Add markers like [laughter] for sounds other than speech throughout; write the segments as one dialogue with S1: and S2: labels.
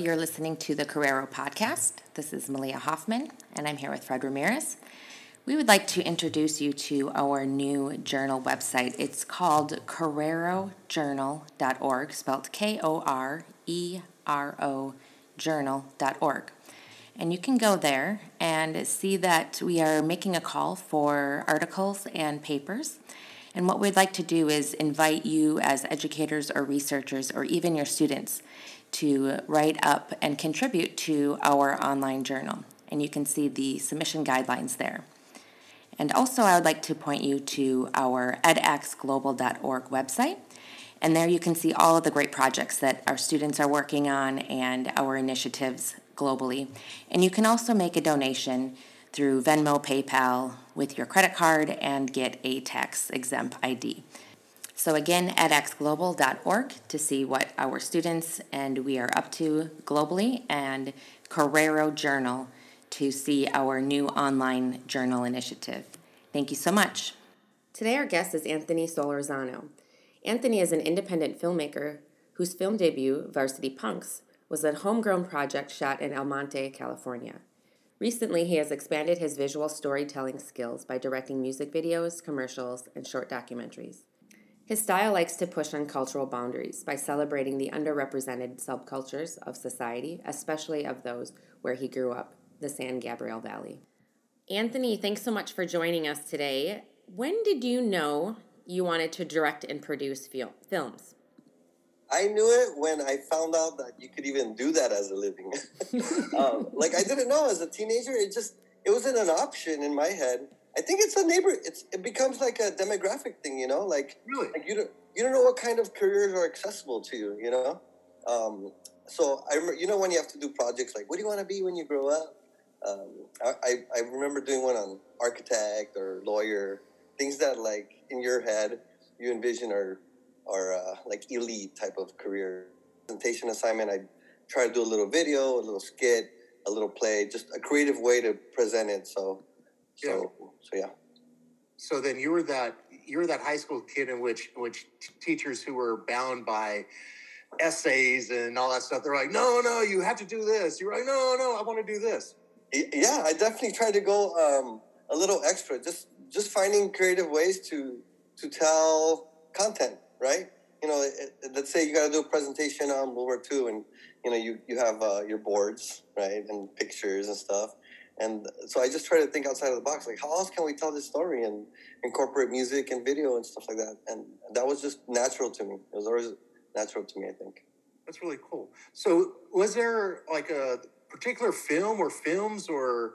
S1: You're listening to the Korero podcast. This is Malia Hoffman, and I'm here with Fred Ramirez. We would like to introduce you to our new journal website. It's called korerojournal.org, spelled K O R E R O journal.org. And you can go there and see that we are making a call for articles and papers. And what we'd like to do is invite you as educators or researchers or even your students to write up and contribute to our online journal. And you can see the submission guidelines there. And also, I would like to point you to our edaxglobal.org website. And there you can see all of the great projects that our students are working on and our initiatives globally. And you can also make a donation through Venmo, PayPal with your credit card and get a tax exempt ID. So again, edaxglobal.org to see what our students and we are up to globally, and Korero Journal to see our new online journal initiative. Thank you so much. Today, our guest is Anthony Solorzano. Anthony is an independent filmmaker whose film debut, Varsity Punks, was a homegrown project shot in El Monte, California. Recently, he has expanded his visual storytelling skills by directing music videos, commercials, and short documentaries. His style likes to push on cultural boundaries by celebrating the underrepresented subcultures of society, especially of those where he grew up, the San Gabriel Valley. Anthony, thanks so much for joining us today. When did you know you wanted to direct and produce fil- films?
S2: I knew it when I found out that you could even do that as a living. [laughs] um, like I didn't know as a teenager. It just it wasn't an option in my head. I think it's a neighbor. It's it becomes like a demographic thing, you know. Like
S3: really,
S2: like you don't you don't know what kind of careers are accessible to you, you know. Um, so I remember, you know, when you have to do projects like, what do you want to be when you grow up? Um, I, I remember doing one on architect or lawyer, things that like in your head you envision are or uh, like elite type of career. Presentation assignment, I try to do a little video, a little skit, a little play, just a creative way to present it. So, yeah. so yeah.
S3: So then you were that you were that high school kid in which which teachers who were bound by essays and all that stuff. They're like, no, no, you have to do this. You're like, no, no, I want to do this.
S2: Yeah, I definitely tried to go um, a little extra, just just finding creative ways to to tell content right? You know, it, let's say you got to do a presentation on World War II, and you know you you have uh, your boards, right, and pictures and stuff. And so I just try to think outside of the box, like how else can we tell this story and incorporate music and video and stuff like that. And that was just natural to me. It was always natural to me, I think.
S3: That's really cool. So was there like a particular film or films or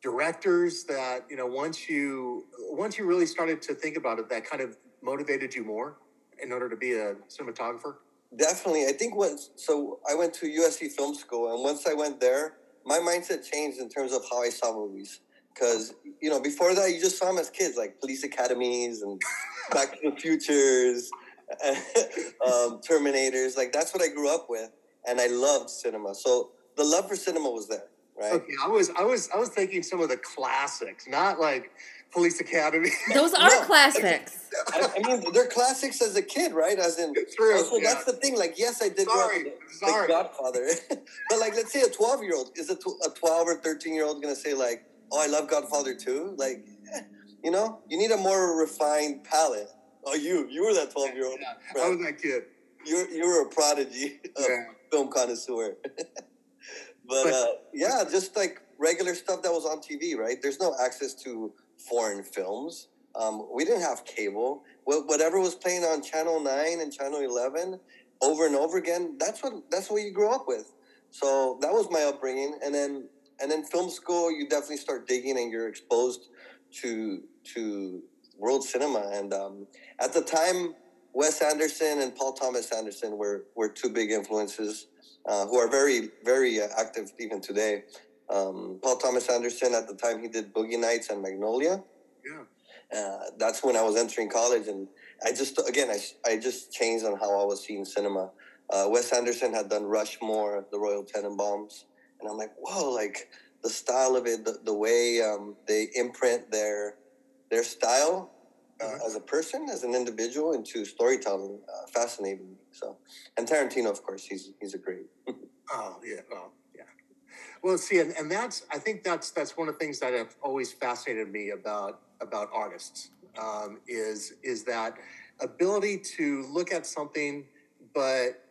S3: directors that you know once you once you really started to think about it that kind of motivated you more? in order to be a cinematographer?
S2: Definitely. I think once, so I went to USC Film School, and once I went there, my mindset changed in terms of how I saw movies. Because, you know, before that, you just saw them as kids, like police academies and [laughs] Back to the Futures, [laughs] um, Terminators. Like, that's what I grew up with. And I loved cinema. So the love for cinema was there, right?
S3: Okay, I was, I was, I was thinking some of the classics, not like Police Academy. [laughs]
S1: Those are no, classics.
S2: I, I, mean, they're classics as a kid, right? As in,
S3: true.
S2: So yeah. that's the thing. Like, yes, I did.
S3: Sorry,
S2: like,
S3: sorry.
S2: Godfather, [laughs] but like, let's say a twelve-year-old is a, tw- a twelve or thirteen-year-old going to say like, "Oh, I love Godfather too." Like, eh, you know, you need a more refined palate. Oh, you, you were that twelve-year-old.
S3: Yeah, I was that kid.
S2: You're you were a prodigy [laughs] of yeah. film connoisseur. but uh, yeah, just like regular stuff that was on TV, right? There's no access to foreign films. Um, we didn't have cable. Whatever was playing on Channel Nine and Channel Eleven over and over again, that's what that's what you grew up with. So that was my upbringing, and then and then film school, you definitely start digging, and you're exposed to to world cinema. And um, at the time, Wes Anderson and Paul Thomas Anderson were were two big influences uh, who are very very uh, active even today. Um, Paul Thomas Anderson at the time he did Boogie Nights and Magnolia.
S3: Yeah.
S2: Uh, that's when I was entering college, and I just again I, I just changed on how I was seeing cinema. Uh, Wes Anderson had done Rushmore, The Royal Tenenbaums, and I'm like, whoa, like the style of it, the, the way um, they imprint their their style uh, mm-hmm. as a person, as an individual, into storytelling, uh, fascinating me. So, and Tarantino, of course, he's he's a great. [laughs]
S3: Oh yeah, well yeah. Well, see, and, and that's I think that's that's one of the things that have always fascinated me about about artists um, is is that ability to look at something, but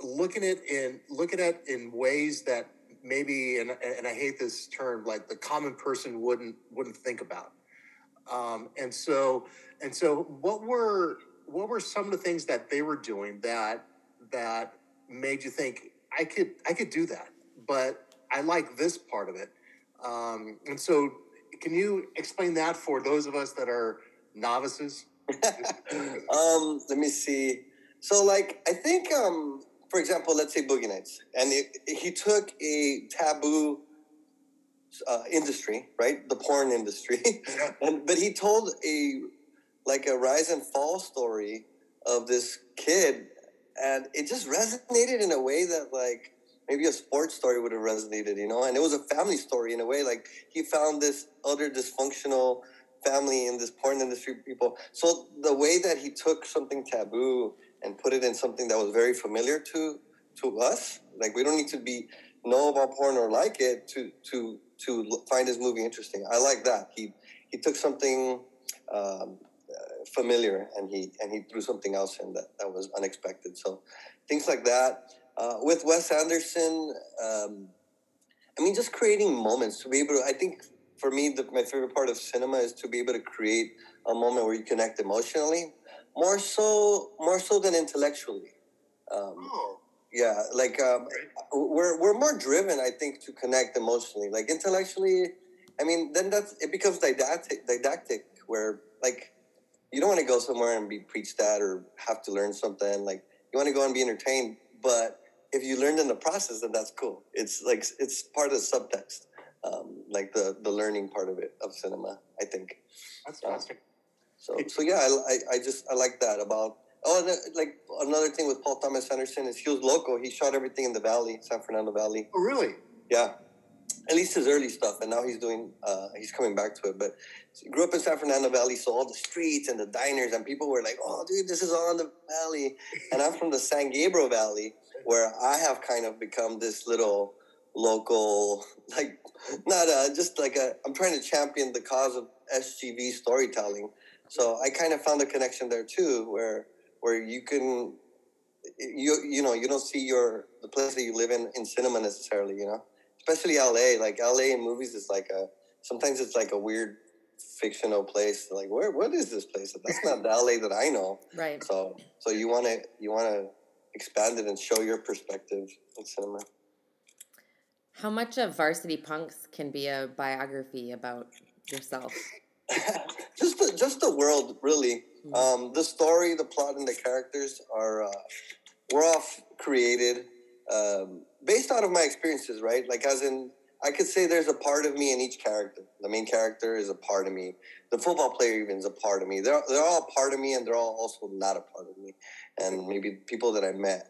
S3: look at it in look at in ways that maybe and and I hate this term like the common person wouldn't wouldn't think about. Um, and so and so what were what were some of the things that they were doing that that made you think I could I could do that, but I like this part of it. Um, and so, can you explain that for those of us that are novices? [laughs]
S2: um, let me see. So, like, I think, um, for example, let's say Boogie Nights, and it, he took a taboo uh, industry, right, the porn industry, [laughs] and but he told a like a rise and fall story of this kid, and it just resonated in a way that like maybe a sports story would have resonated, you know, and it was a family story in a way. Like he found this other dysfunctional family in this porn industry people. So the way that he took something taboo and put it in something that was very familiar to to us, like we don't need to be know about porn or like it to to to find his movie interesting. I like that. He he took something um, familiar and he and he threw something else in that that was unexpected. So things like that. Uh, with Wes Anderson, um, I mean, just creating moments to be able to. I think for me, the, my favorite part of cinema is to be able to create a moment where you connect emotionally, more so more so than intellectually. Um, oh. Yeah, like um, we're we're more driven, I think, to connect emotionally. Like intellectually, I mean, then that's it becomes didactic. Didactic, where like you don't want to go somewhere and be preached at or have to learn something. Like you want to go and be entertained, but if you learned in the process, then that's cool. It's like it's part of the subtext, um, like the the learning part of it of cinema. I think.
S3: That's fantastic. Um,
S2: so so yeah, I, I, I just I like that about Oh, and like another thing with Paul Thomas Anderson is he was local. He shot everything in the valley, San Fernando Valley.
S3: Oh, really?
S2: Yeah, at least his early stuff, and now he's doing. Uh, he's coming back to it, but he grew up in San Fernando Valley, so all the streets and the diners, and people were like, "Oh, dude, this is all in the valley." and I'm from the San Gabriel Valley, where I have kind of become this little local, [laughs] like not a, just like a. I'm trying to champion the cause of SGV storytelling. So mm-hmm. I kind of found a connection there too, where where you can you you know you don't see your the place that you live in in cinema necessarily you know? Especially LA like LA in movies is like a sometimes it's like a weird fictional place like where what is this place? That's not the LA that I know.
S1: Right.
S2: So so you want to you want to expand it and show your perspective in cinema
S1: how much of varsity punks can be a biography about yourself [laughs]
S2: just the, just the world really Mm-hmm. Um, the story, the plot, and the characters are uh, were all created um, based out of my experiences, right? Like as in, I could say there's a part of me in each character. The main character is a part of me. The football player even is a part of me. They're they're all a part of me, and they're all also not a part of me. And maybe people that I met.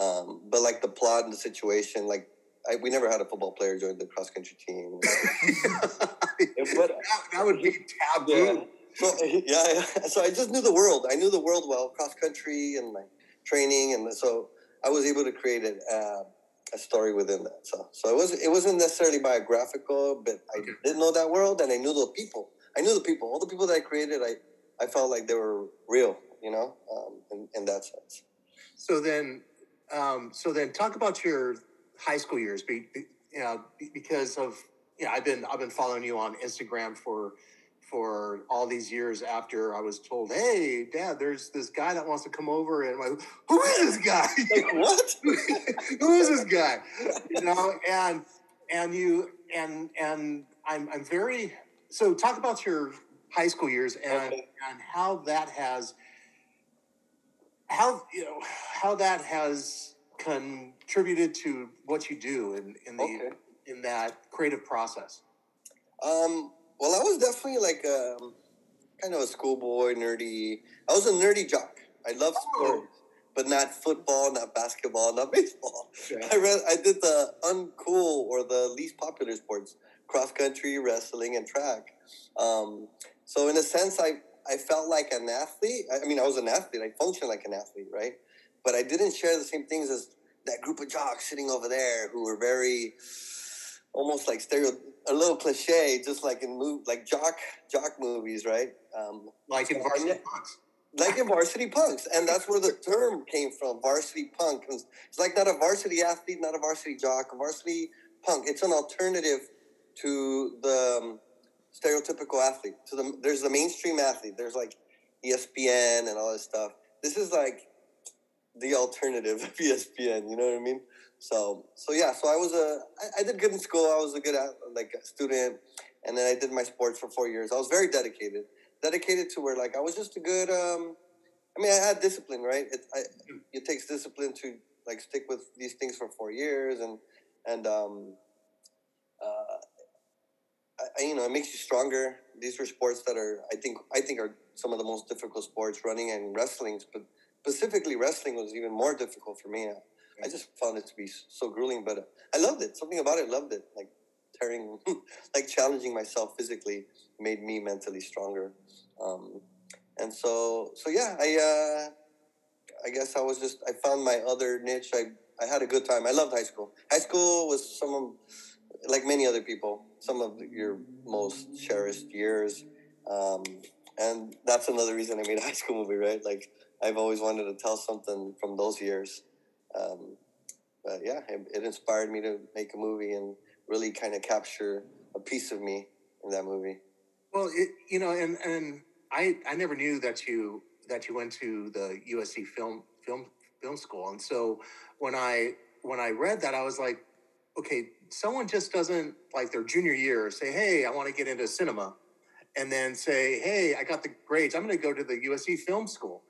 S2: Um, but like the plot and the situation, like I, we never had a football player join the cross country team. [laughs]
S3: but, that, that, would be taboo.
S2: Yeah so [laughs] yeah, so I just knew the world. I knew the world well, cross country and like training, and so I was able to create a, uh, a story within that. So so it was it wasn't necessarily biographical, but I didn't know that world, and I knew those people. I knew the people. All the people that I created, I I felt like they were real. You know, um, in, in that sense.
S3: So then, um, so then, talk about your high school years. Be, be, you know, because of yeah, I've been I've been following you on Instagram for for all these years after I was told, "Hey, Dad, there's this guy that wants to come over," and I'm like, "Who is this guy? [laughs]
S2: Like, what? [laughs]
S3: Who is this guy?" You know, and and you and and I'm I'm very so. Talk about your high school years and okay. and how that has how you know how that has contributed to what you do in in the okay. in that creative process.
S2: Um well, I was definitely like um, kind of a schoolboy, nerdy. I was a nerdy jock. I love oh. sports, but not football, not basketball, not [laughs] baseball. Yeah. I read, I did the uncool or the least popular sports: cross country, wrestling, and track. Um, so in a sense, I I felt like an athlete. I mean, I was an athlete. I functioned like an athlete, right? But I didn't share the same things as that group of jocks sitting over there who were very almost like stereo, a little cliche, just like in move, like jock jock movies, right?
S3: Um, like in Varsity Punks.
S2: Like in Varsity Punks, and that's where the term came from, Varsity Punk. It's like not a varsity athlete, not a varsity jock, a varsity punk. It's an alternative to the um, stereotypical athlete. To the there's the mainstream athlete. There's like ESPN and all this stuff. This is like the alternative of [laughs] ESPN. You know what I mean? So so yeah. So I was a I, I did good in school. I was a good like student, and then I did my sports for four years. I was very dedicated, dedicated to where like I was just a good. um I mean, I had discipline, right? It I, it takes discipline to like stick with these things for four years, and and um, uh, I, you know, it makes you stronger. These are sports that are, I think, I think are some of the most difficult sports, running and wrestling. But specifically, wrestling was even more difficult for me. I just found it to be so grueling, but I loved it. Something about it, loved it. Like tearing, [laughs] like challenging myself physically made me mentally stronger. Um, and so, so yeah, I, uh, I guess I was just, I found my other niche. I, I had a good time. I loved high school. High school was some like many other people, some of your most cherished years. Um, and that's another reason I made a [laughs] high school movie, right? Like I've always wanted to tell something from those years. Um, but yeah, it, it, inspired me to make a movie and really kind of capture a piece of me in that movie.
S3: Well, it, you know, and and I I never knew that you that you went to the USC film film film school, and so when I when I read that, I was like, okay, someone just doesn't like their junior year say, hey, I want to get into cinema, and then say, hey, I got the grades, I'm going to go to the USC film school.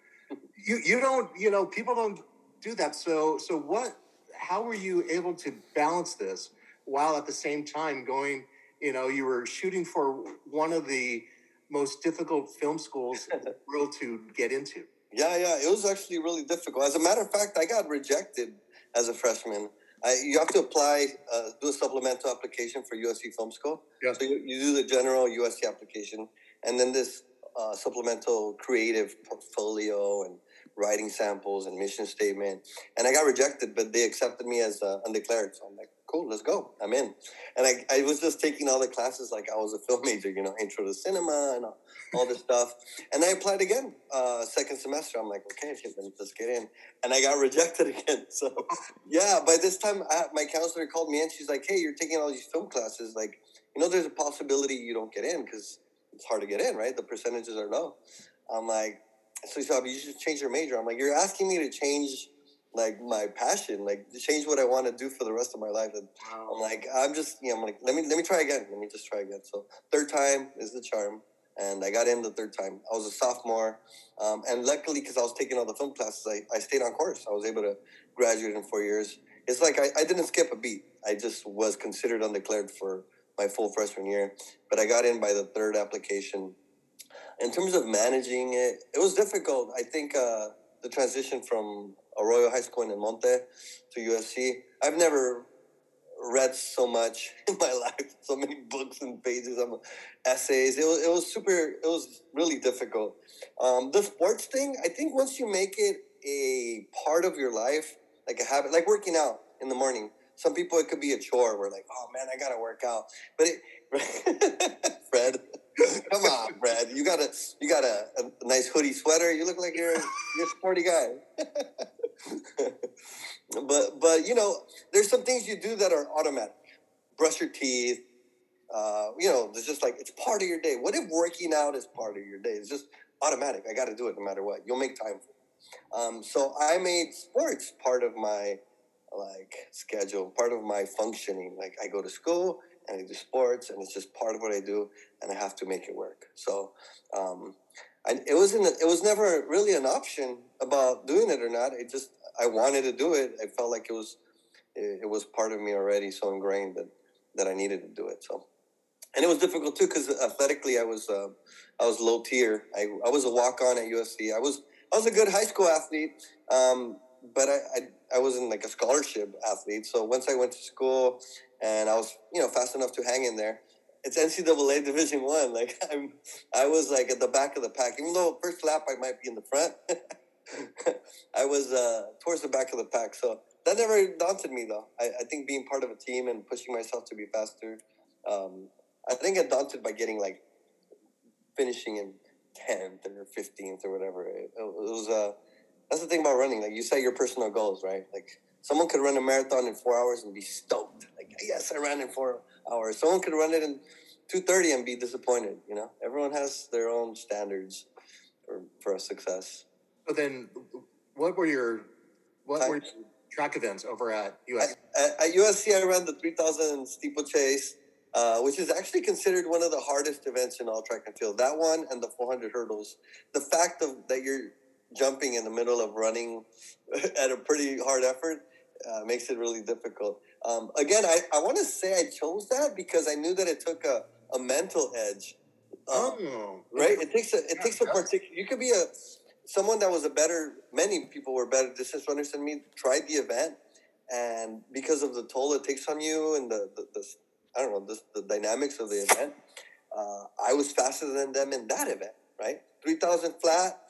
S3: you you don't you know people don't do that. So so what? How were you able to balance this while at the same time going? You know, you were shooting for one of the most difficult film schools in the world to get into.
S2: Yeah, yeah, it was actually really difficult. As a matter of fact, I got rejected as a freshman. I, you have to apply, uh, do a supplemental application for USC Film School. Yeah. So you, you do the general USC application, and then this uh, supplemental creative portfolio and writing samples and mission statement. And I got rejected, but they accepted me as uh, undeclared. So I'm like, cool, let's go. I'm in. And I, I was just taking all the classes like I was a film major, you know, intro to cinema and all, all this stuff. And I applied again, uh, second semester. I'm like, okay, let's get in. And I got rejected [laughs] again. So yeah, by this time, I, my counselor called me and She's like, hey, you're taking all these film classes. Like, you know, there's a possibility you don't get in because it's hard to get in, right? The percentages are low. I'm like, so you should change your major. I'm like, you're asking me to change like my passion, like change what I want to do for the rest of my life. And wow. I'm like, I'm just, you know, I'm like, let me let me try again. Let me just try again. So third time is the charm, and I got in the third time. I was a sophomore, um, and luckily because I was taking all the film classes, I, I stayed on course. I was able to graduate in four years. It's like I, I didn't skip a beat. I just was considered undeclared for my full freshman year, but I got in by the third application. In terms of managing it, it was difficult. I think uh, the transition from Arroyo High School in El Monte to USC. I've never read so much [laughs] in my life, so many books and pages of essays. It was, it was super, it was really difficult. Um, the sports thing, I think once you make it a part of your life, like a habit, like working out in the morning. Some people, it could be a chore. We're like, oh man, I gotta work out. But it, [laughs] Fred, [laughs] Come on, Brad. You got a you got a, a, nice hoodie sweater. You look like you're you're a sporty guy. [laughs] but but you know, there's some things you do that are automatic. Brush your teeth. Uh, you know, it's just like it's part of your day. What if working out is part of your day? It's just automatic. I got to do it no matter what. You'll make time for it. Um, so I made sports part of my like schedule, part of my functioning. Like I go to school and I do sports, and it's just part of what I do, and I have to make it work. So, um, I, it wasn't. It was never really an option about doing it or not. It just I wanted to do it. I felt like it was it, it was part of me already, so ingrained that that I needed to do it. So, and it was difficult too because athletically I was uh, I was low tier. I, I was a walk on at USC. I was I was a good high school athlete, um, but I, I I wasn't like a scholarship athlete. So once I went to school and I was, you know, fast enough to hang in there. It's NCAA Division One. [laughs] Like I'm, I was like at the back of the pack. Even though first lap I might be in the front, [laughs] I was uh, towards the back of the pack. So that never daunted me though. I, I think being part of a team and pushing myself to be faster. Um, I think I daunted by getting like finishing in tenth or fifteenth or whatever. It, it was uh, that's the thing about running. Like you set your personal goals, right? Like someone could run a marathon in four hours and be stoked. Like yes, I ran in four hours. Someone could run it in two thirty and be disappointed. You know, everyone has their own standards for for a success.
S3: But then, what were your what were your track events over at
S2: US? At, at, USC, I ran the three thousand steeplechase. Uh, which is actually considered one of the hardest events in all track and field. That one and the 400 hurdles. The fact of that you're jumping in the middle of running [laughs] at a pretty hard effort uh, makes it really difficult. Um, again, I, I want to say I chose that because I knew that it took a, a mental edge. Um, oh, right. It takes a it yeah, takes a particular. You could be a someone that was a better. Many people were better distance runners than me. Tried the event, and because of the toll it takes on you and the the, the I don't know the, the dynamics of the event, uh, I was faster than them in that event. Right, three thousand flat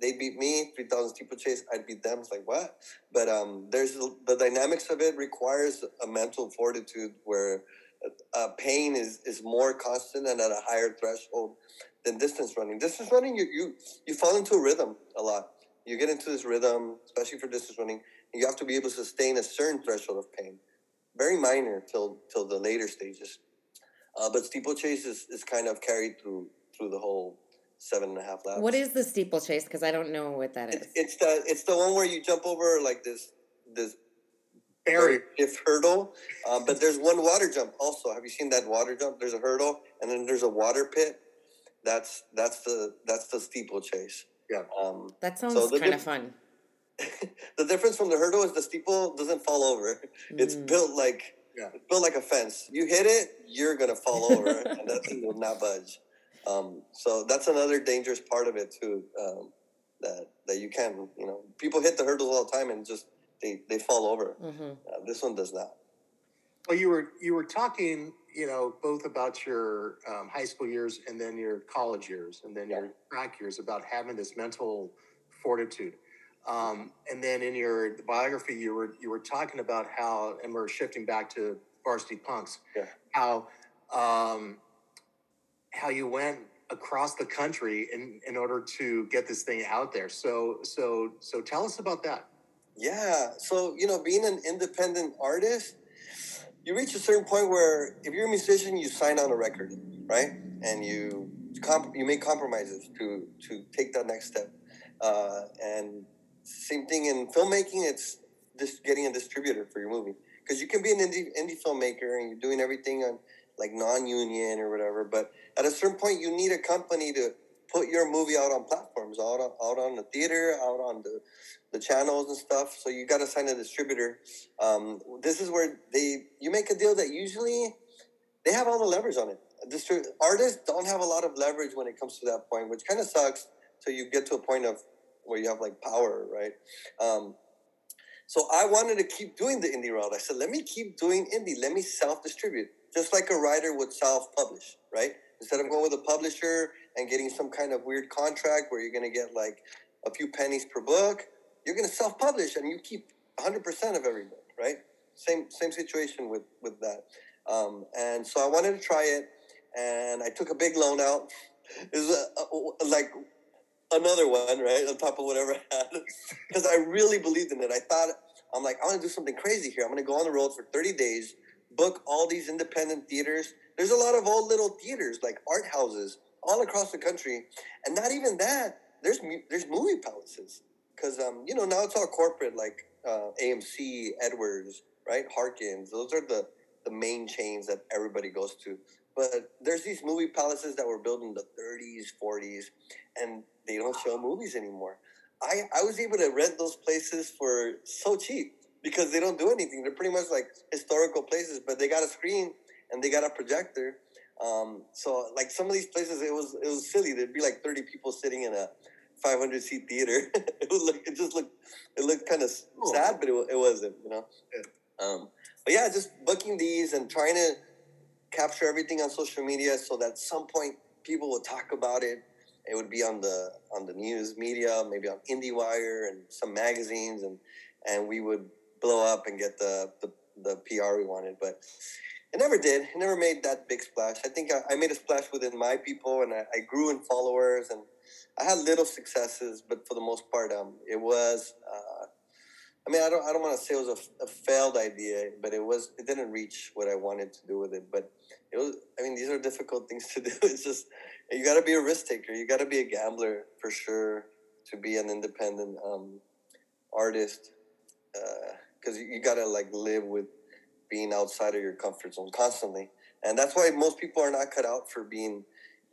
S2: they beat me 3000 steeplechase i'd beat them. It's like what? But um, there's the dynamics of it requires a mental fortitude where uh, pain is is more constant and at a higher threshold than distance running. Distance running you you you fall into a rhythm a lot. You get into this rhythm especially for distance running you have to be able to sustain a certain threshold of pain. Very minor till till the later stages. Uh, but steeplechase is, is kind of carried through through the whole seven and a half laps.
S1: What is the steeplechase? Because I don't know what that is.
S2: It's, it's the it's the one where you jump over like this this barrier if hurdle. Um, but there's one water jump also. Have you seen that water jump? There's a hurdle and then there's a water pit. That's that's the that's the steeplechase.
S3: Yeah.
S1: Um, that sounds so kind of fun. [laughs]
S2: the difference from the hurdle is the steeple doesn't fall over. Mm. It's built like yeah. built like a fence. You hit it, you're gonna fall over, [laughs] and that thing will not budge. Um, so that's another dangerous part of it too. Um, that that you can, you know, people hit the hurdles all the time and just they, they fall over. Mm-hmm. Uh, this one does not.
S3: Well, you were you were talking, you know, both about your um, high school years and then your college years and then yeah. your track years about having this mental fortitude. Um, and then in your biography, you were you were talking about how, and we're shifting back to varsity punks.
S2: Yeah.
S3: How um, how you went across the country in, in order to get this thing out there. So so so tell us about that.
S2: Yeah. So, you know, being an independent artist, you reach a certain point where if you're a musician, you sign on a record, right? And you comp- you make compromises to to take that next step. Uh, and same thing in filmmaking, it's just getting a distributor for your movie because you can be an indie indie filmmaker and you're doing everything on like non-union or whatever. But at a certain point, you need a company to put your movie out on platforms, out on, out on the theater, out on the, the channels and stuff. So you got to sign a distributor. Um, this is where they you make a deal that usually they have all the leverage on it. Distri- artists don't have a lot of leverage when it comes to that point, which kind of sucks. So you get to a point of where you have like power, right? Um, so I wanted to keep doing the indie route. I said, let me keep doing indie. Let me self distribute just like a writer would self-publish, right? Instead of going with a publisher and getting some kind of weird contract where you're going to get like a few pennies per book, you're going to self-publish and you keep 100% of every book, right? Same same situation with with that. Um, and so I wanted to try it, and I took a big loan out. A, like another one, right, on top of whatever I had, [laughs] because I really believed in it. I thought I'm like, I want to do something crazy here. I'm going to go on the road for 30 days book all these independent theaters. There's a lot of old little theaters, like art houses, all across the country, and not even that. There's there's movie palaces because um you know now it's all corporate like uh, AMC, Edwards, right, Harkins. Those are the the main chains that everybody goes to. But there's these movie palaces that were built in the 30s, 40s, and they don't show movies anymore. I, I was able to rent those places for so cheap because they don't do anything. They're pretty much like historical places, but they got a screen and they got a projector. Um, so like some of these places, it was it was silly. There'd be like thirty people sitting in a 500 seat theater. [laughs] it was like it just looked it looked kind of oh. sad, but it, it wasn't, you know. Yeah. Um, but yeah, just booking these and trying to capture everything on social media so that at some point people will talk about it. It would be on the on the news media, maybe on IndieWire and some magazines, and and we would blow up and get the, the, the PR we wanted. But it never did. It never made that big splash. I think I, I made a splash within my people and I, I, grew in followers and I had little successes, but for the most part, um, it was, uh, I mean, I don't, I don't want to say it was a, a, failed idea, but it was, it didn't reach what I wanted to do with it. But it was, I mean, these are difficult [laughs] things to do. It's just, you got to be a risk taker. You got to be a gambler for sure to be an independent um, artist. Because you, you got to like live with being outside of your comfort zone constantly. And that's why most people are not cut out for being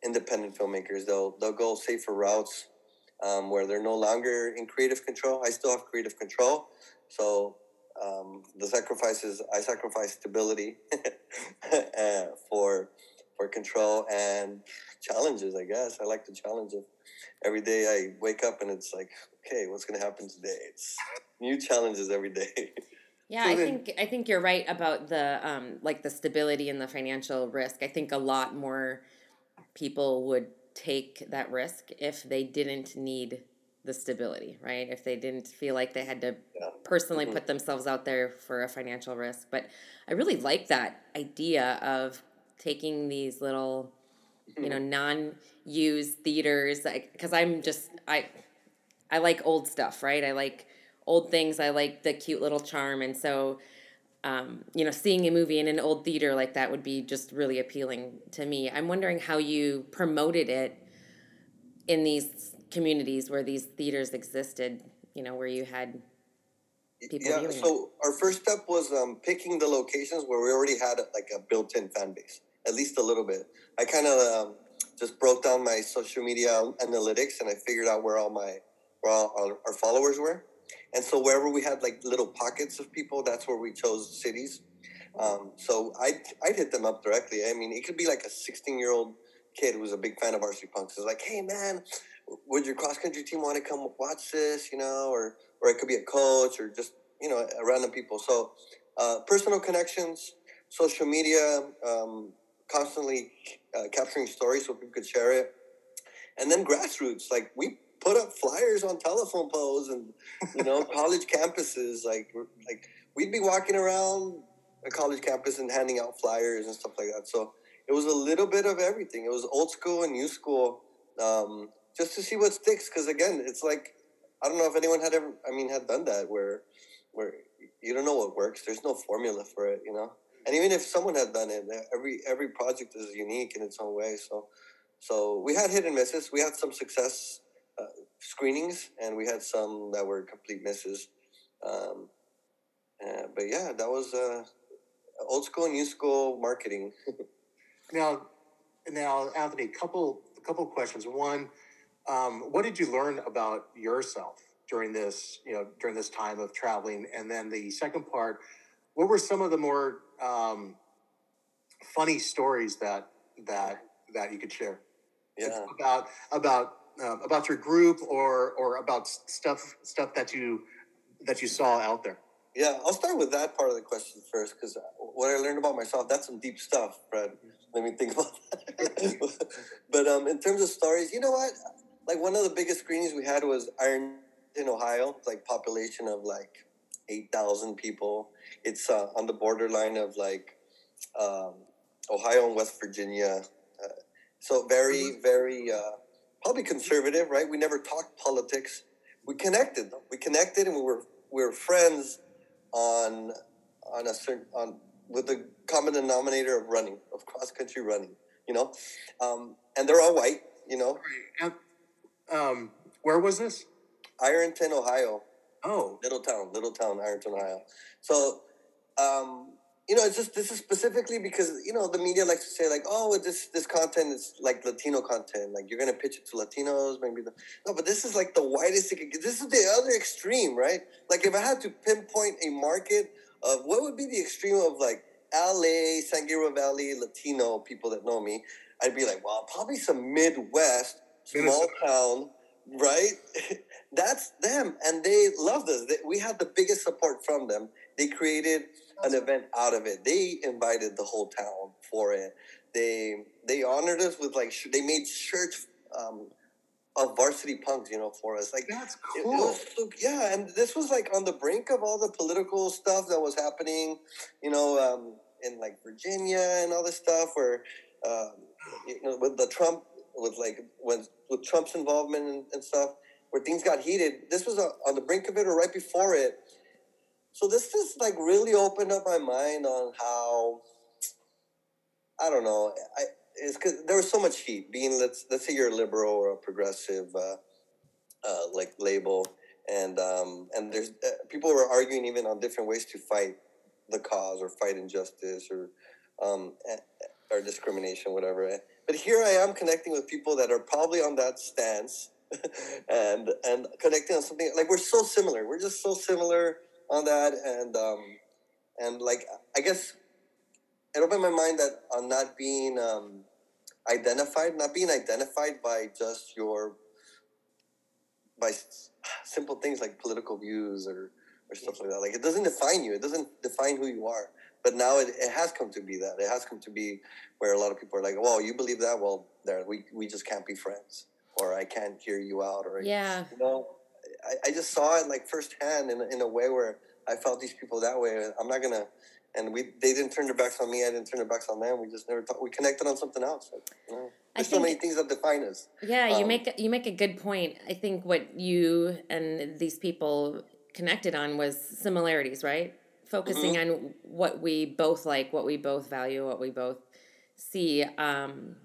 S2: independent filmmakers. They'll, they'll go safer routes um, where they're no longer in creative control. I still have creative control. So um, the sacrifices, I sacrifice stability uh, [laughs] for for control and challenges. I guess I like the challenge of every day. I wake up and it's like, okay, what's going to happen today? It's new challenges every day. [laughs]
S1: Yeah, I think I think you're right about the um, like the stability and the financial risk. I think a lot more people would take that risk if they didn't need the stability, right? If they didn't feel like they had to yeah. personally mm-hmm. put themselves out there for a financial risk. But I really like that idea of taking these little. You know, mm-hmm. non-used theaters like because I'm just I I like old stuff, right? I like old things. I like the cute little charm and so um, you know, seeing a movie in an old theater like that would be just really appealing to me. I'm wondering how you promoted it in these communities where these theaters existed. You know, where you had
S2: people. Yeah. So it. our first step was um, picking the locations where we already had like a built-in fan base, at least a little bit. I kind of um, just broke down my social media analytics and I figured out where all my where all our, our followers were and so wherever we had like little pockets of people, that's where we chose cities. Um, so I I'd hit them up directly. I mean, it could be like a 16 year old kid who's a big fan of Varsity Punks. It's like, hey man, would your cross country team want to come watch this? You know, or or it could be a coach or just you know a random people. So uh, personal connections, social media, um, constantly uh, capturing stories so people could share it, and then grassroots. Like we put up flyers on telephone poles and you know [laughs] college campuses like like we'd be walking around a college campus and handing out flyers and stuff like that. So it was a little bit of everything. It was old school and new school um, just to see what sticks because again it's like i don't know if anyone had ever i mean had done that where where you don't know what works. There's no formula for it you know and even if someone had done it every every project is unique in its own way so so we had hit and misses we had some success uh, screenings, and we had some that were complete misses. Um, uh, but yeah, that was uh, old school, new school marketing. [laughs]
S3: now, now, Anthony, couple couple questions. One, um, what did you learn about yourself during this, you know, during this time of traveling? And then the second part, what were some of the more um, funny stories that that that you could share?
S2: Yeah.
S3: About about uh, about your group or or about stuff stuff that you that you saw out there?
S2: Yeah, I'll start with that part of the question first because what I learned about myself that's some deep stuff, Fred. Let me think about that. [laughs] but um, in terms of stories, you know what? Like one of the biggest screenings we had was Iron in Ohio, like population of like eight thousand people. It's uh, on the borderline of like um, Ohio and West Virginia. Uh, so very, mm-hmm. very uh, probably conservative, right? We never talked politics. We connected. Though. We connected, and we were we were friends on on a certain on with the common denominator of running, of cross country running. You know, um, and they're all white. You know.
S3: Um, where was this?
S2: Ironton, Ohio.
S3: Oh,
S2: little town, little town, Ironton, Ohio. So, um, you know, it's just this is specifically because you know the media likes to say like, oh, this this content is like Latino content, like you're gonna pitch it to Latinos, maybe the no, but this is like the widest it could get. This is the other extreme, right? Like if I had to pinpoint a market of what would be the extreme of like LA, San Gabriel Valley, Latino people that know me, I'd be like, well, probably some Midwest, small town, right? [laughs] That's them, and they loved us. we had the biggest support from them. They created an event out of it. They invited the whole town for it. They they honored us with like they made shirts um, of varsity punks, you know, for us. Like
S3: that's cool.
S2: It, it yeah, and this was like on the brink of all the political stuff that was happening, you know, um, in like Virginia and all this stuff, where um, you know, with the Trump, with like when with Trump's involvement and, and stuff, where things got heated. This was uh, on the brink of it or right before it. So this just like really opened up my mind on how I don't know. I it's because there was so much heat. Being let's let's say you're a liberal or a progressive, uh, uh, like label, and um, and there's uh, people were arguing even on different ways to fight the cause or fight injustice or um, or discrimination, whatever. But here I am connecting with people that are probably on that stance, [laughs] and and connecting on something like we're so similar. We're just so similar on that, and um, and like I guess it opened my mind that on not being um, identified, not being identified by just your by simple things like political views or or stuff like that. Like it doesn't define you. It doesn't define who you are. But now it, it has come to be that. It has come to be where a lot of people are like, "Well, you believe that? Well, there we we just can't be friends." Or I can't hear you out. Or
S1: yeah,
S2: you know, I, I just saw it like firsthand in in a way where I felt these people that way. I'm not gonna and we they didn't turn their backs on me. I didn't turn their backs on them. We just never talked. We connected on something else. you know, there's think, so many things that define us.
S1: Yeah, um, you make you make a good point. I think what you and these people connected on was similarities, right? Focusing mm-hmm. on what we both like, what we both value, what we both see, um,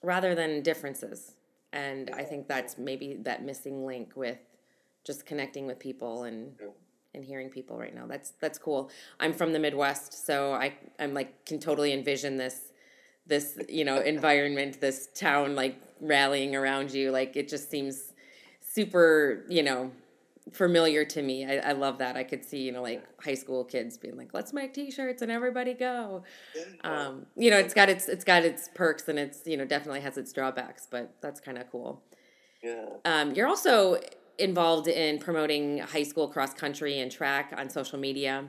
S1: rather than differences. And I think that's maybe that missing link with just connecting with people and. And hearing people right now. That's that's cool. I'm from the Midwest, so I I'm like can totally envision this this you know [laughs] environment, this town like rallying around you. Like it just seems super you know familiar to me. I, I love that. I could see you know like high school kids being like, "Let's make T-shirts and everybody go." Um, you know, it's got its it's got its perks and it's you know definitely has its drawbacks, but that's kind of cool.
S2: Yeah.
S1: Um, you're also involved in promoting high school cross country and track on social media.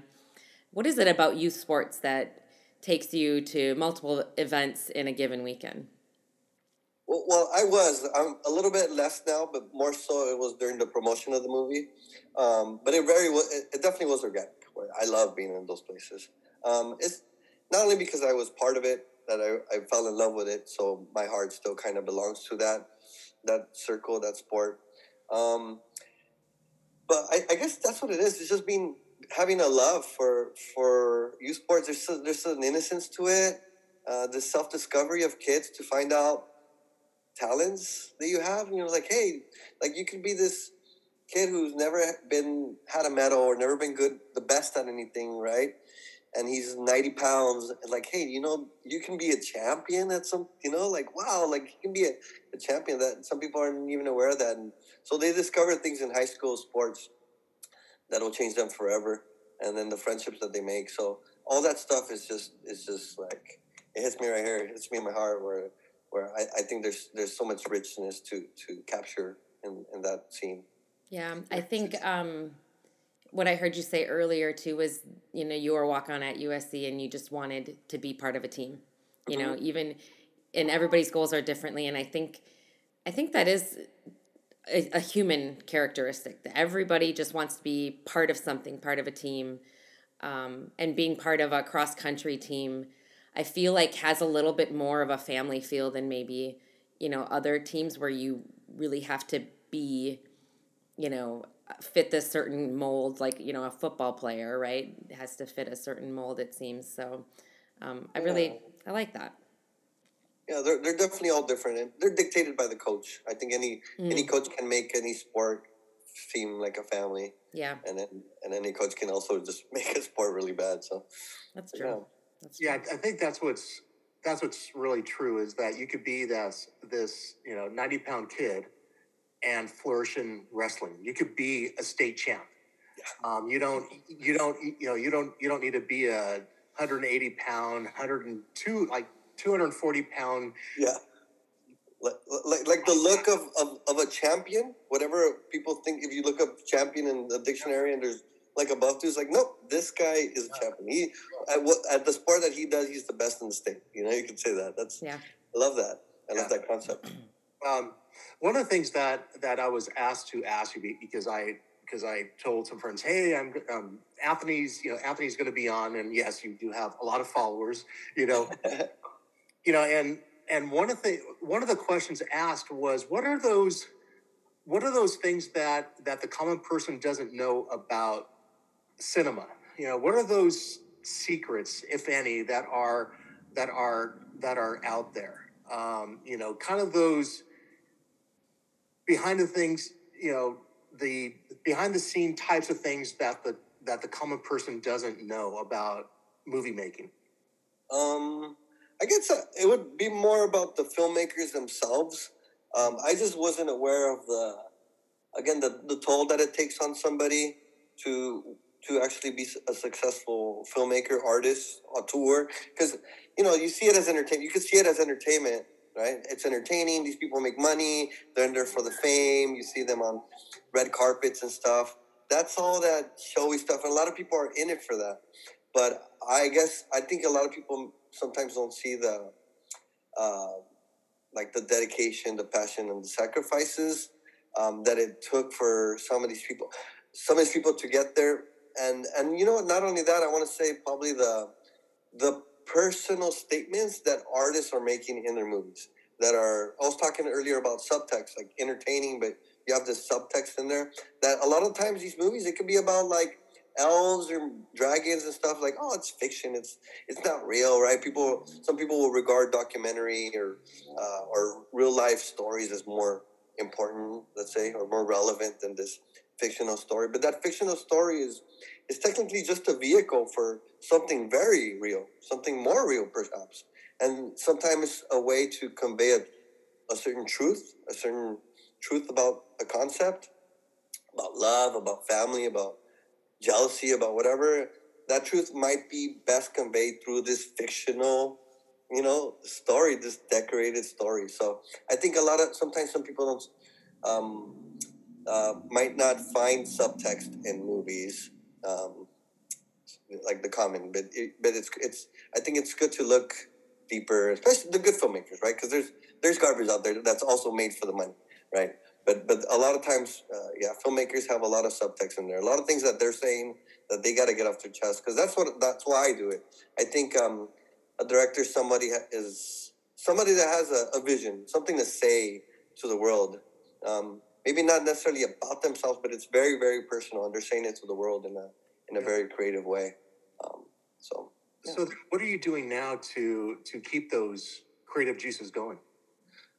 S1: What is it about youth sports that takes you to multiple events in a given weekend?
S2: Well, I was. I'm a little bit less now, but more so it was during the promotion of the movie. Um, but it very, it definitely was organic. I love being in those places. Um, it's not only because I was part of it that I, I fell in love with it, so my heart still kind of belongs to that that circle, that sport. Um, but I, I, guess that's what it is. It's just being having a love for for youth sports. There's there's an innocence to it. Uh, the self discovery of kids to find out talents that you have. You know, like hey, like you could be this kid who's never been had a medal or never been good, the best at anything, right? and he's 90 pounds like hey you know you can be a champion at some you know like wow like you can be a, a champion that some people aren't even aware of that and so they discover things in high school sports that'll change them forever and then the friendships that they make so all that stuff is just is just like it hits me right here it hits me in my heart where where I, I think there's there's so much richness to to capture in, in that scene
S1: yeah i think um what I heard you say earlier too was, you know, you were walk on at USC and you just wanted to be part of a team. You mm-hmm. know, even and everybody's goals are differently, and I think, I think that is a, a, human characteristic. That everybody just wants to be part of something, part of a team, um, and being part of a cross country team. I feel like has a little bit more of a family feel than maybe you know other teams where you really have to be, you know, fit this certain mold like you know a football player right it has to fit a certain mold it seems. So um, i really yeah. i like that.
S2: Yeah they're, they're definitely all different and they're dictated by the coach. I think any mm. any coach can make any sport seem like a family.
S1: Yeah.
S2: And then and any coach can also just [laughs] make a sport really bad so.
S1: That's true. yeah,
S3: that's yeah i think that's what's that's what's really true is that you could be this this you know 90 pound kid and flourish in wrestling. You could be a state champ. Um, you don't, you don't, you know, you don't, you don't need to be a 180 pound, 102, like 240 pound.
S2: Yeah. Like, like, like the look of, of, of a champion, whatever people think, if you look up champion in the dictionary and there's like above two, it's like, nope, this guy is a champion. He, at, what, at the sport that he does, he's the best in the state. You know, you could say that. That's,
S1: yeah.
S2: I love that. I yeah. love that concept. [clears throat]
S3: Um, one of the things that that I was asked to ask you because I because I told some friends, hey, I'm um, Anthony's, you know, Anthony's going to be on, and yes, you do have a lot of followers, you know, [laughs] you know, and and one of the one of the questions asked was, what are those, what are those things that that the common person doesn't know about cinema? You know, what are those secrets, if any, that are that are that are out there? Um, you know, kind of those behind the things, you know, the behind the scene types of things that the that the common person doesn't know about movie making?
S2: Um, I guess uh, it would be more about the filmmakers themselves. Um, I just wasn't aware of the, again, the, the toll that it takes on somebody to to actually be a successful filmmaker, artist, auteur. Because you know, you see it as entertainment. You can see it as entertainment, right? It's entertaining. These people make money. They're in there for the fame. You see them on red carpets and stuff. That's all that showy stuff. And a lot of people are in it for that. But I guess I think a lot of people sometimes don't see the uh, like the dedication, the passion, and the sacrifices um, that it took for some of these people, some of these people to get there. And and you know, not only that, I want to say probably the the personal statements that artists are making in their movies that are I was talking earlier about subtext, like entertaining, but you have this subtext in there. That a lot of times these movies it could be about like elves or dragons and stuff like oh it's fiction it's it's not real right people some people will regard documentary or uh, or real life stories as more important let's say or more relevant than this fictional story but that fictional story is is technically just a vehicle for something very real something more real perhaps and sometimes a way to convey a, a certain truth, a certain truth about a concept, about love, about family, about jealousy, about whatever. That truth might be best conveyed through this fictional, you know, story, this decorated story. So I think a lot of sometimes some people don't um, uh, might not find subtext in movies. Um, like the common, but it, but it's it's. I think it's good to look deeper, especially the good filmmakers, right? Because there's there's garbage out there that's also made for the money, right? But but a lot of times, uh, yeah, filmmakers have a lot of subtext in there, a lot of things that they're saying that they got to get off their chest because that's what that's why I do it. I think um, a director, somebody is somebody that has a, a, vision, something to say to the world. Um, maybe not necessarily about themselves, but it's very very personal, and they're saying it to the world in a in a very creative way. Um, so
S3: so, what are you doing now to to keep those creative juices going?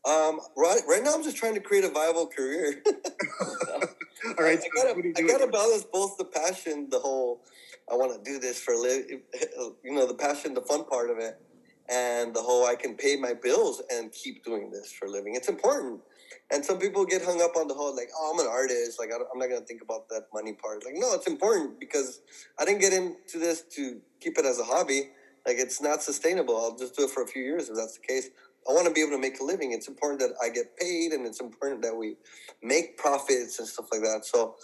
S2: Um, right, right now I'm just trying to create a viable career. [laughs] All right, I, gotta, I gotta balance both the passion, the whole I want to do this for live, you know, the passion, the fun part of it, and the whole I can pay my bills and keep doing this for a living. It's important. And some people get hung up on the whole like, oh, I'm an artist. Like, I'm not gonna think about that money part. Like, no, it's important because I didn't get into this to keep it as a hobby. Like, it's not sustainable. I'll just do it for a few years if that's the case. I want to be able to make a living. It's important that I get paid, and it's important that we make profits and stuff like that. So,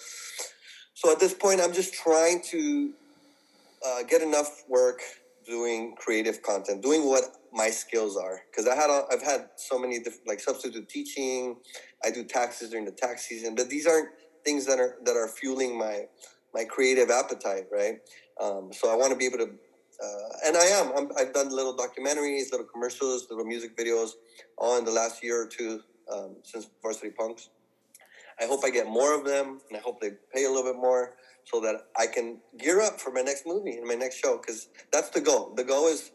S2: so at this point, I'm just trying to uh, get enough work doing creative content, doing what my skills are because I had I've had so many different like substitute teaching. I do taxes during the tax season, but these aren't things that are that are fueling my my creative appetite, right? Um, so I want to be able to, uh, and I am. i have done little documentaries, little commercials, little music videos, all in the last year or two um, since Varsity Punks. I hope I get more of them, and I hope they pay a little bit more so that I can gear up for my next movie and my next show because that's the goal. The goal is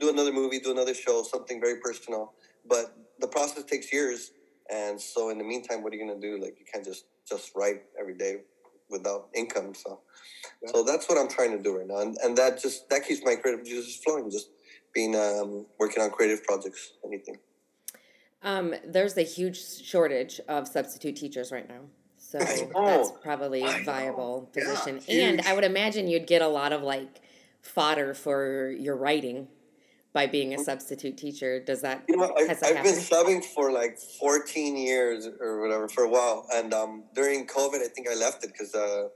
S2: do another movie, do another show, something very personal. But the process takes years, and so in the meantime, what are you gonna do? Like you can't just just write every day without income. So, yeah. so that's what I'm trying to do right now, and, and that just that keeps my creative juices flowing. Just being um, working on creative projects, anything.
S1: Um, there's a huge shortage of substitute teachers right now. So [laughs] that's probably a viable position. Yeah, and I would imagine you'd get a lot of like fodder for your writing by being a substitute teacher. Does that?
S2: You know, I, have been subbing for like 14 years or whatever for a while, and um, during COVID, I think I left it because uh,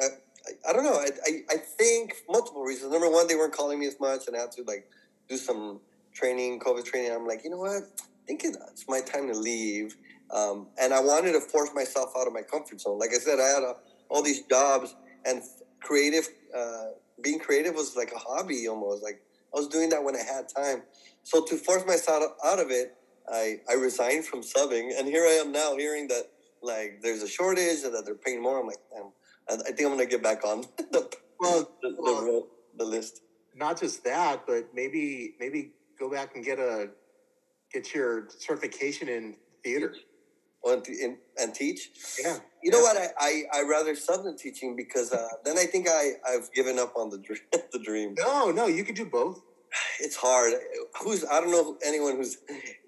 S2: I, I, I don't know. I, I I think multiple reasons. Number one, they weren't calling me as much, and I had to like do some training, COVID training. I'm like, you know what? I think it's my time to leave. Um, and I wanted to force myself out of my comfort zone. Like I said, I had a, all these jobs and creative, uh, being creative was like a hobby almost. Like I was doing that when I had time. So to force myself out of it, I, I resigned from subbing. And here I am now hearing that like there's a shortage and that they're paying more. I'm like, damn, I, I think I'm going to get back on [laughs] the, well, the, the, the list.
S3: Not just that, but maybe, maybe go back and get a, get your certification in theater.
S2: And, teach.
S3: Yeah.
S2: You know what? I, I, I rather sub than teaching because uh, then I think I, I've given up on the dream. [laughs] the dream.
S3: No, no, you could do both.
S2: It's hard. Who's I don't know anyone who's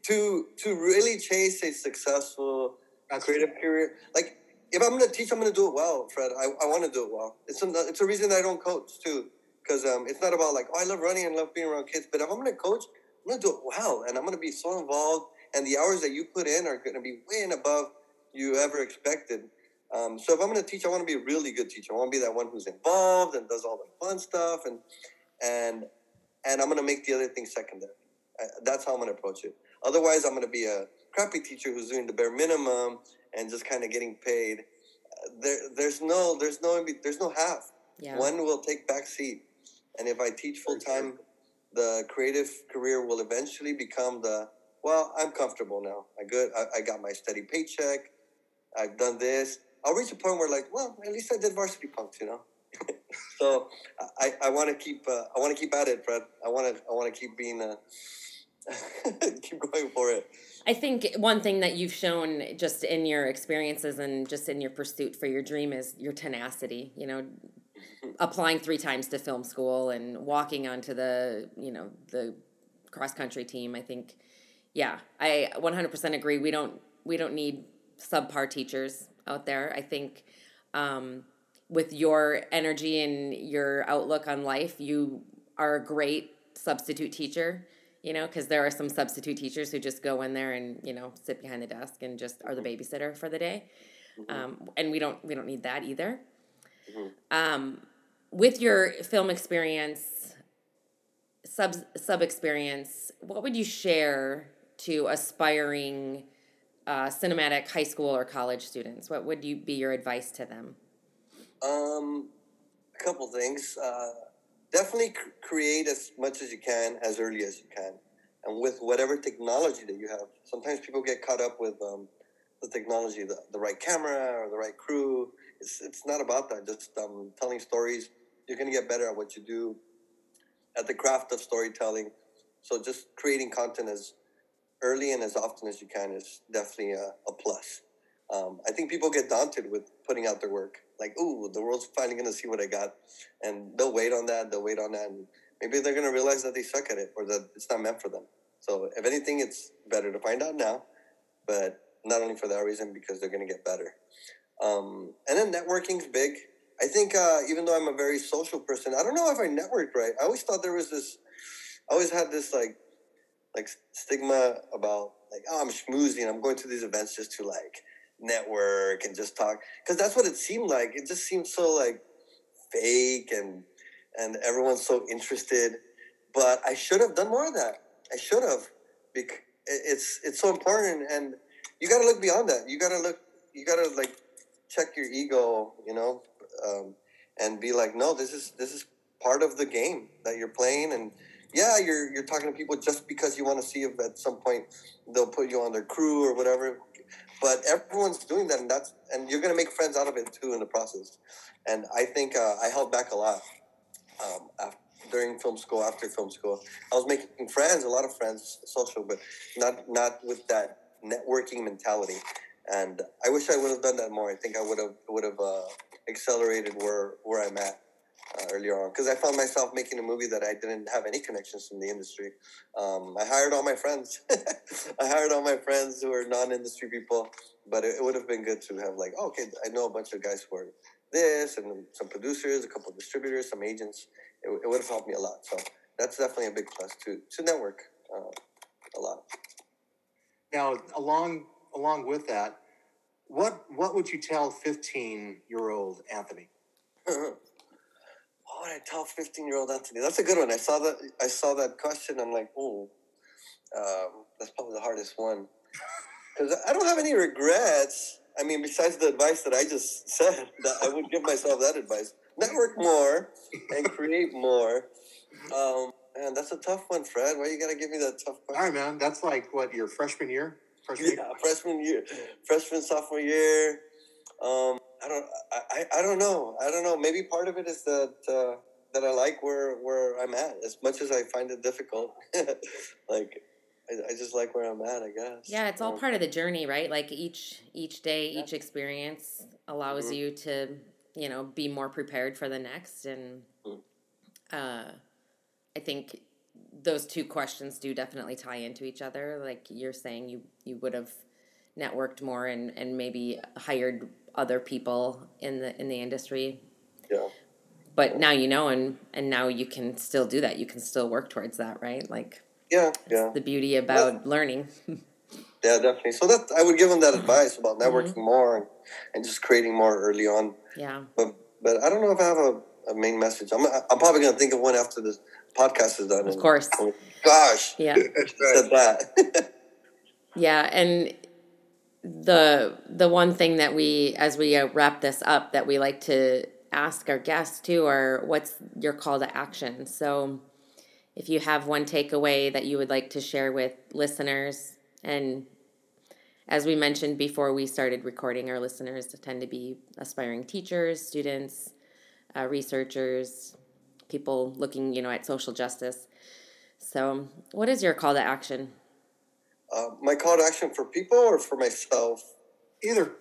S2: to to really chase a successful That's creative true. career. Like if I'm gonna teach, I'm gonna do it well, Fred. I, I want to do it well. It's a, it's a reason I don't coach too, because um, it's not about like oh I love running and love being around kids, but if I'm gonna coach, I'm gonna do it well, and I'm gonna be so involved, and the hours that you put in are gonna be way and above you ever expected. Um, so if I'm gonna teach, I want to be a really good teacher. I want to be that one who's involved and does all the fun stuff, and and and I'm gonna make the other thing secondary. That's how I'm gonna approach it. Otherwise, I'm gonna be a crappy teacher who's doing the bare minimum and just kind of getting paid. There, there's no, there's no, there's no half. Yeah. One will take back seat, and if I teach full time, the creative career will eventually become the well. I'm comfortable now. I good. I, I got my steady paycheck. I've done this. I'll reach a point where like, well, at least I did varsity punks, you know. [laughs] so I, I want to keep uh, I want to keep at it, Fred. I want to I want to keep being uh, [laughs] keep going for it.
S1: I think one thing that you've shown just in your experiences and just in your pursuit for your dream is your tenacity. You know, applying three times to film school and walking onto the you know the cross country team. I think, yeah, I 100% agree. We don't we don't need subpar teachers out there. I think. Um, with your energy and your outlook on life, you are a great substitute teacher, you know, because there are some substitute teachers who just go in there and, you know, sit behind the desk and just are the mm-hmm. babysitter for the day. Mm-hmm. Um, and we don't we don't need that either. Mm-hmm. Um, with your film experience, sub sub experience, what would you share to aspiring uh, cinematic high school or college students? What would you be your advice to them?
S2: Um, a couple things. Uh, definitely cr- create as much as you can as early as you can, and with whatever technology that you have. Sometimes people get caught up with um, the technology, the, the right camera or the right crew. It's it's not about that. Just um, telling stories. You're gonna get better at what you do, at the craft of storytelling. So just creating content as early and as often as you can is definitely a, a plus. Um, I think people get daunted with putting out their work like, ooh, the world's finally gonna see what I got, and they'll wait on that. They'll wait on that, and maybe they're gonna realize that they suck at it or that it's not meant for them. So, if anything, it's better to find out now, but not only for that reason because they're gonna get better. Um, and then networking's big. I think uh, even though I'm a very social person, I don't know if I networked right. I always thought there was this. I always had this like, like stigma about like, oh, I'm schmoozing. I'm going to these events just to like network and just talk because that's what it seemed like. It just seemed so like fake and and everyone's so interested. But I should have done more of that. I should have because it's it's so important and you got to look beyond that. You got to look. You got to like check your ego. You know. Um, and be like, no, this is this is part of the game that you're playing, and yeah, you're you're talking to people just because you want to see if at some point they'll put you on their crew or whatever. But everyone's doing that and that's and you're to make friends out of it too in the process. And i think uh, i held back a lot um, after, during film school after film school. I was making friends a lot of friends social but not not with that networking mentality. And i wish i would have done that more. I think i would have would have uh, accelerated where where i'm at uh, earlier on because I found myself making a movie that I didn't have any connections in the industry. Um, I hired all my friends. [laughs] I hired all my friends who are non-industry people, but it, it, would have been good to have like, oh, okay, I know a bunch of guys who are this and some producers, a couple of distributors, some agents. It, it would have helped me a lot. So that's definitely a big plus to to network uh, a lot.
S3: Now, along along with that, what what would you tell fifteen year old Anthony? [laughs]
S2: would I tell 15 year old Anthony? That's a good one. I saw that. I saw that question. I'm like, oh, Um, that's probably the hardest one [laughs] because I don't have any regrets. I mean, besides the advice that I just said, that I would give myself that advice: network more and create more. Um, man, that's a tough one, Fred. Why you gotta give me that tough
S3: question? All right, man. That's like what your freshman year.
S2: Freshman yeah, freshman year, freshman sophomore year. Um, I don't, I, I don't know. I don't know. Maybe part of it is that uh, that I like where where I'm at. As much as I find it difficult, [laughs] like I, I, just like where I'm at. I guess.
S1: Yeah, it's all um, part of the journey, right? Like each each day, yeah. each experience allows mm-hmm. you to you know be more prepared for the next, and mm. uh, I think those two questions do definitely tie into each other. Like you're saying, you you would have networked more and and maybe hired other people in the in the industry.
S2: Yeah.
S1: But now you know, and and now you can still do that. You can still work towards that, right? Like.
S2: Yeah, yeah.
S1: The beauty about learning. [laughs]
S2: yeah, definitely. So that I would give them that advice about networking mm-hmm. more and, and just creating more early on.
S1: Yeah.
S2: But but I don't know if I have a, a main message. I'm I'm probably gonna think of one after this podcast is done.
S1: Of course.
S2: And, gosh.
S1: Yeah. [laughs]
S2: said that. [laughs]
S1: yeah, and the the one thing that we as we uh, wrap this up that we like to ask our guests too are what's your call to action? So if you have one takeaway that you would like to share with listeners and as we mentioned before we started recording our listeners tend to be aspiring teachers students uh, researchers people looking you know at social justice. So what is your call to action
S2: uh, my call to action for people or for myself?
S3: Either.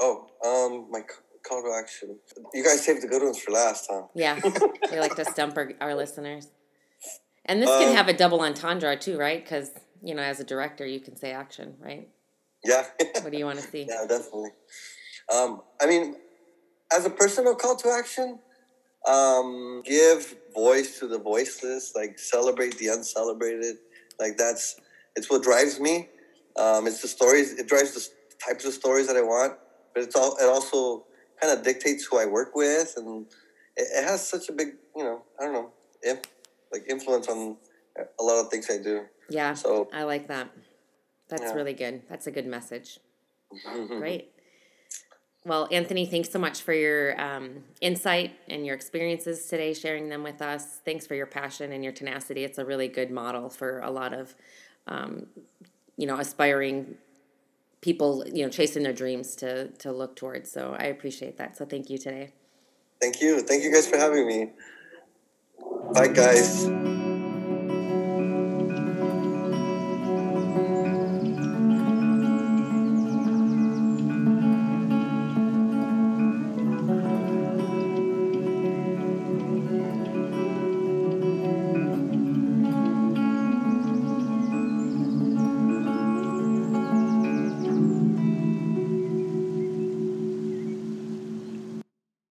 S2: Oh, um, my call to action. You guys saved the good ones for last, huh?
S1: Yeah, [laughs] we like to stump our, our listeners. And this um, can have a double entendre too, right? Because you know, as a director, you can say action, right?
S2: Yeah.
S1: what do you want to see? [laughs]
S2: Yeah, definitely. Um, I mean, as a personal call to action, um, give voice to the voiceless, like celebrate the uncelebrated. Like that's it's what drives me. Um, it's the stories. It drives the types of stories that I want, but it's all. It also kind of dictates who I work with, and it, it has such a big, you know, I don't know, imp, like influence on a lot of things I do.
S1: Yeah. So I like that. That's yeah. really good. That's a good message. [laughs] Great. Well, Anthony, thanks so much for your um, insight and your experiences today, sharing them with us. Thanks for your passion and your tenacity. It's a really good model for a lot of um, you know, aspiring people, you know, chasing their dreams to to look towards. So I appreciate that. So thank you today.
S2: Thank you. Thank you guys for having me. Bye, guys.